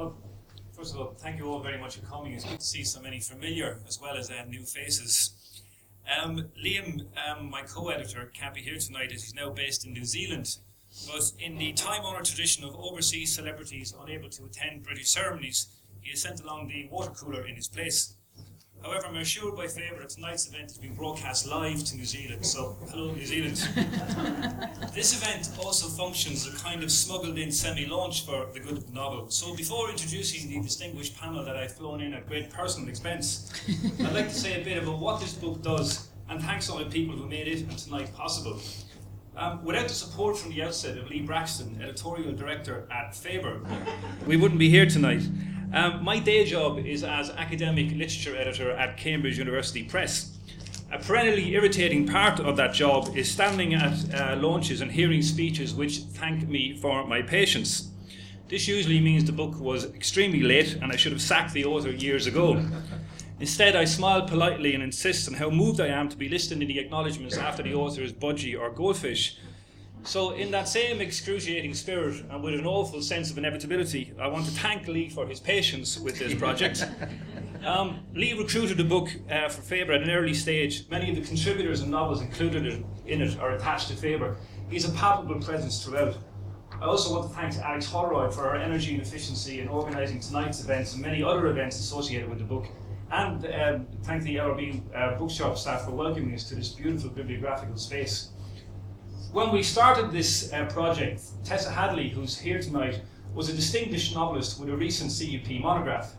Well, first of all, thank you all very much for coming. It's good to see so many familiar as well as uh, new faces. Um, Liam, um, my co-editor, can't be here tonight as he's now based in New Zealand. But in the time-honoured tradition of overseas celebrities unable to attend British ceremonies, he has sent along the water cooler in his place. However, I'm assured by Faber that tonight's event is being broadcast live to New Zealand, so hello New Zealand. this event also functions as a kind of smuggled in semi launch for the good novel. So before introducing the distinguished panel that I've flown in at great personal expense, I'd like to say a bit about what this book does and thanks all the people who made it and tonight possible. Um, without the support from the outset of Lee Brackstone, editorial director at Faber, we wouldn't be here tonight. Um, my day job is as academic literature editor at Cambridge University Press. A perennially irritating part of that job is standing at uh, launches and hearing speeches which thank me for my patience. This usually means the book was extremely late and I should have sacked the author years ago. Instead, I smile politely and insist on how moved I am to be listed in the acknowledgements after the author is Budgie or Goldfish. So, in that same excruciating spirit and with an awful sense of inevitability, I want to thank Lee for his patience with this project. Um, Lee recruited the book uh, for Faber at an early stage. Many of the contributors and novels included in it are attached to Faber. He's a palpable presence throughout. I also want to thank Alex Holroyd for her energy and efficiency in organising tonight's events and many other events associated with the book. And um, thank the LRB uh, bookshop staff for welcoming us to this beautiful bibliographical space. When we started this uh, project, Tessa Hadley, who's here tonight, was a distinguished novelist with a recent CUP monograph.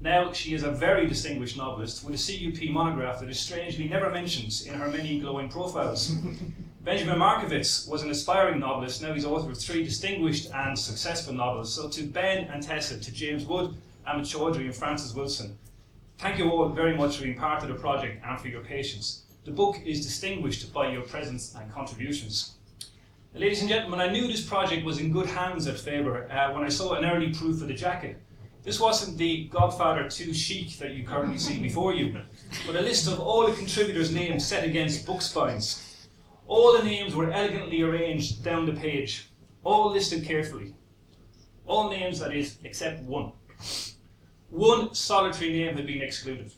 Now she is a very distinguished novelist with a CUP monograph that is strangely never mentioned in her many glowing profiles. Benjamin Markovits was an aspiring novelist, now he's author of three distinguished and successful novels. So to Ben and Tessa, to James Wood, Amit Chaudhuri and Frances Wilson, thank you all very much for being part of the project and for your patience. The book is distinguished by your presence and contributions. Ladies and gentlemen, I knew this project was in good hands at Faber uh, when I saw an early proof of the jacket. This wasn't the Godfather 2 chic that you currently see before you, but a list of all the contributors' names set against book spines. All the names were elegantly arranged down the page, all listed carefully. All names, that is, except one. One solitary name had been excluded.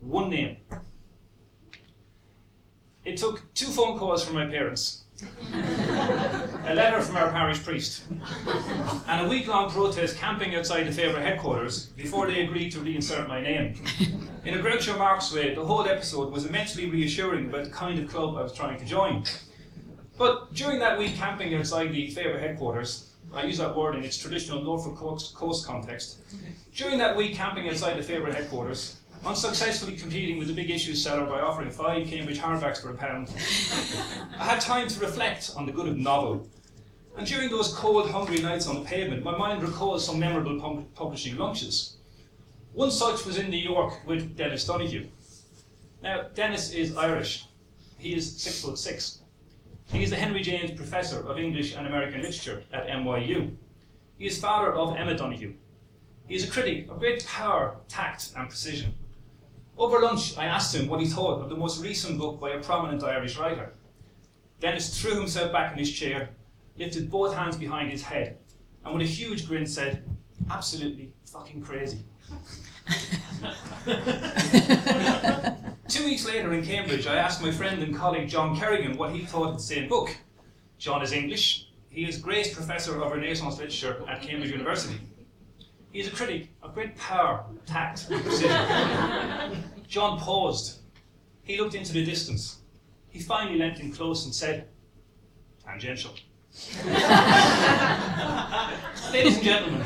One name. It took two phone calls from my parents, a letter from our parish priest, and a week long protest camping outside the Faber headquarters before they agreed to reinsert my name. In a Groucho Marx way, the whole episode was immensely reassuring about the kind of club I was trying to join. But during that week camping outside the Faber headquarters, I use that word in its traditional Norfolk coast, coast context. During that week camping outside the Faber headquarters, unsuccessfully competing with the big issues seller by offering five Cambridge hardbacks for a pound. I had time to reflect on the good of novel. And during those cold, hungry nights on the pavement, my mind recalls some memorable pub- publishing lunches. One such was in New York with Denis Donoghue. Now, Denis is Irish. He is six foot six. He is the Henry James Professor of English and American Literature at NYU. He is father of Emma Donoghue. He is a critic of great power, tact, and precision. Over lunch, I asked him what he thought of the most recent book by a prominent Irish writer. Denis threw himself back in his chair, lifted both hands behind his head, and with a huge grin said, Absolutely fucking crazy. Two weeks later in Cambridge, I asked my friend and colleague John Kerrigan what he thought of the same book. John is English. He is Grace Professor of Renaissance Literature at Cambridge University. He is a critic of great power, tact, precision. John paused. He looked into the distance. He finally leant in close and said, Tangential. ladies and gentlemen,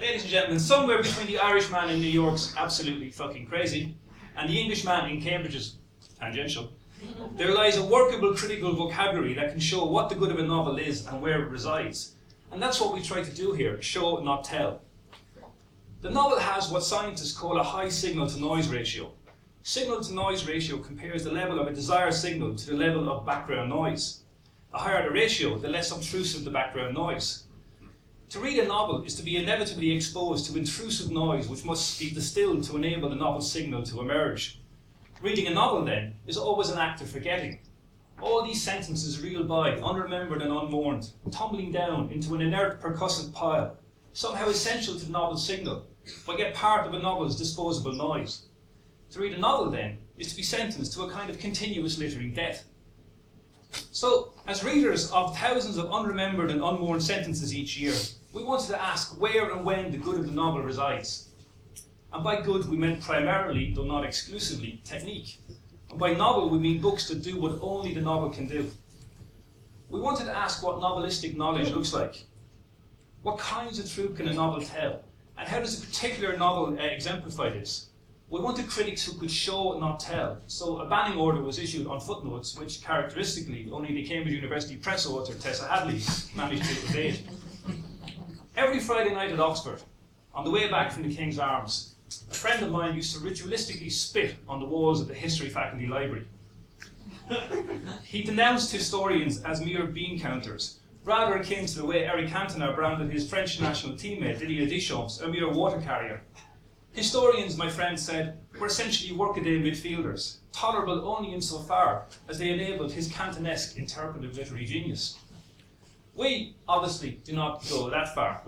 ladies and gentlemen, somewhere between the Irishman in New York's absolutely fucking crazy and the Englishman in Cambridge's tangential, there lies a workable critical vocabulary that can show what the good of a novel is and where it resides. And that's what we try to do here show, not tell. The novel has what scientists call a high signal to noise ratio. Signal to noise ratio compares the level of a desired signal to the level of background noise. The higher the ratio, the less obtrusive the background noise. To read a novel is to be inevitably exposed to intrusive noise which must be distilled to enable the novel signal to emerge. Reading a novel, then, is always an act of forgetting. All these sentences reel by, unremembered and unmourned, tumbling down into an inert percussive pile, somehow essential to the novel's signal, but yet part of a novel's disposable noise. To read a novel, then, is to be sentenced to a kind of continuous literary death. So, as readers of thousands of unremembered and unworn sentences each year, we wanted to ask where and when the good of the novel resides. And by good, we meant primarily, though not exclusively, technique. And by novel, we mean books that do what only the novel can do. We wanted to ask what novelistic knowledge looks like. What kinds of truth can a novel tell? And how does a particular novel uh, exemplify this? We wanted critics who could show, not tell. So a banning order was issued on footnotes, which characteristically only the Cambridge University press author Tessa Hadley managed to evade. Every Friday night at Oxford, on the way back from the King's Arms, a friend of mine used to ritualistically spit on the walls of the history faculty library. he denounced historians as mere bean counters, rather akin to the way Eric Cantona branded his French national teammate Didier Deschamps a mere water carrier. Historians, my friend said, were essentially workaday midfielders, tolerable only insofar as they enabled his Cantonesque interpretive literary genius. We, obviously, do not go that far.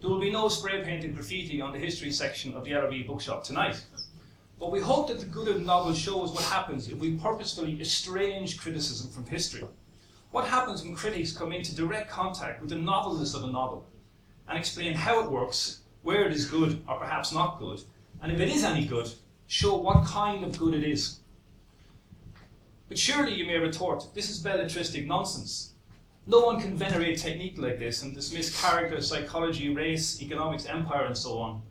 There will be no spray painted graffiti on the history section of the LRB bookshop tonight. But we hope that the good of the novel shows what happens if we purposefully estrange criticism from history. What happens when critics come into direct contact with the novelist of a novel and explain how it works, where it is good or perhaps not good, and if it is any good, show what kind of good it is. But surely you may retort, this is belletristic nonsense. No one can venerate technique like this and dismiss character, psychology, race, economics, empire, and so on.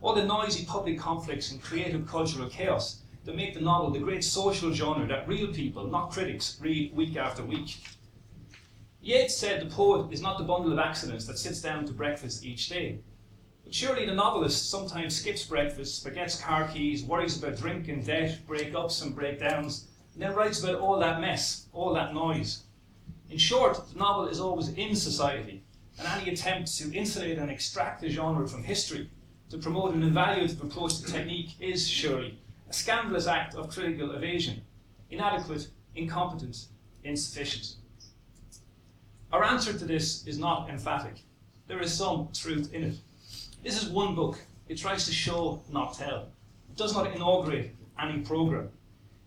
All the noisy public conflicts and creative cultural chaos that make the novel the great social genre that real people, not critics, read week after week. Yeats said the poet is not the bundle of accidents that sits down to breakfast each day. But surely the novelist sometimes skips breakfast, forgets car keys, worries about drink and debt, breakups and breakdowns, and then writes about all that mess, all that noise. In short, the novel is always in society, and any attempt to insulate and extract the genre from history, to promote an evaluative approach to technique, is surely a scandalous act of critical evasion, inadequate, incompetent, insufficient. Our answer to this is not emphatic. There is some truth in it. This is one book. It tries to show, not tell. It does not inaugurate any program.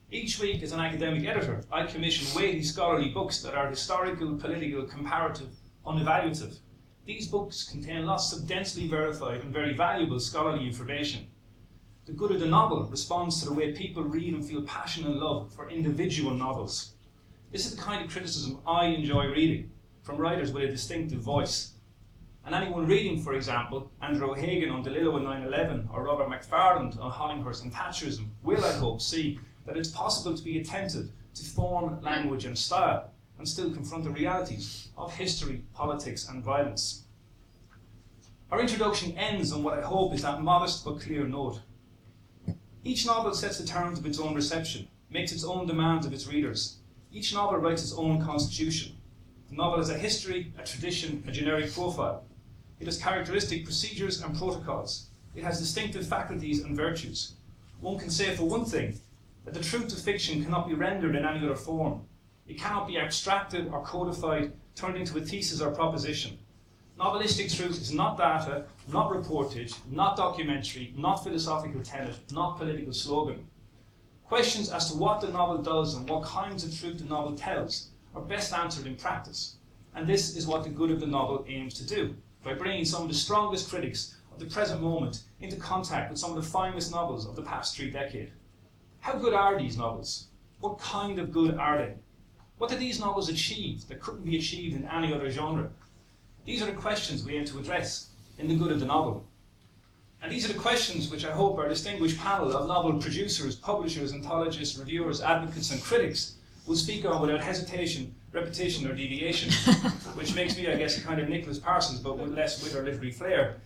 Each week, as an academic editor, I commission weighty scholarly books that are historical, political, comparative, unevaluative. These books contain lots of densely verified and very valuable scholarly information. The good of the novel responds to the way people read and feel passion and love for individual novels. This is the kind of criticism I enjoy reading from writers with a distinctive voice. And anyone reading, for example, Andrew O'Hagan on DeLillo and 9 11 or Robert Macfarlane on Hollinghurst and Thatcherism will, I hope, see that it's possible to be attentive to form, language, and style, and still confront the realities of history, politics, and violence. Our introduction ends on what I hope is that modest but clear note. Each novel sets the terms of its own reception, makes its own demands of its readers. Each novel writes its own constitution. The novel is a history, a tradition, a generic profile. It has characteristic procedures and protocols. It has distinctive faculties and virtues. One can say, for one thing, that the truth of fiction cannot be rendered in any other form. It cannot be abstracted or codified, turned into a thesis or proposition. Novelistic truth is not data, not reportage, not documentary, not philosophical tenet, not political slogan. Questions as to what the novel does and what kinds of truth the novel tells are best answered in practice. And this is what the good of the novel aims to do, by bringing some of the strongest critics of the present moment into contact with some of the finest novels of the past three decades. How good are these novels? What kind of good are they? What did these novels achieve that couldn't be achieved in any other genre? These are the questions we aim to address in The Good of the Novel. And these are the questions which I hope our distinguished panel of novel producers, publishers, anthologists, reviewers, advocates, and critics will speak on without hesitation, repetition, or deviation, which makes me, I guess, a kind of Nicholas Parsons, but with less wit or literary flair,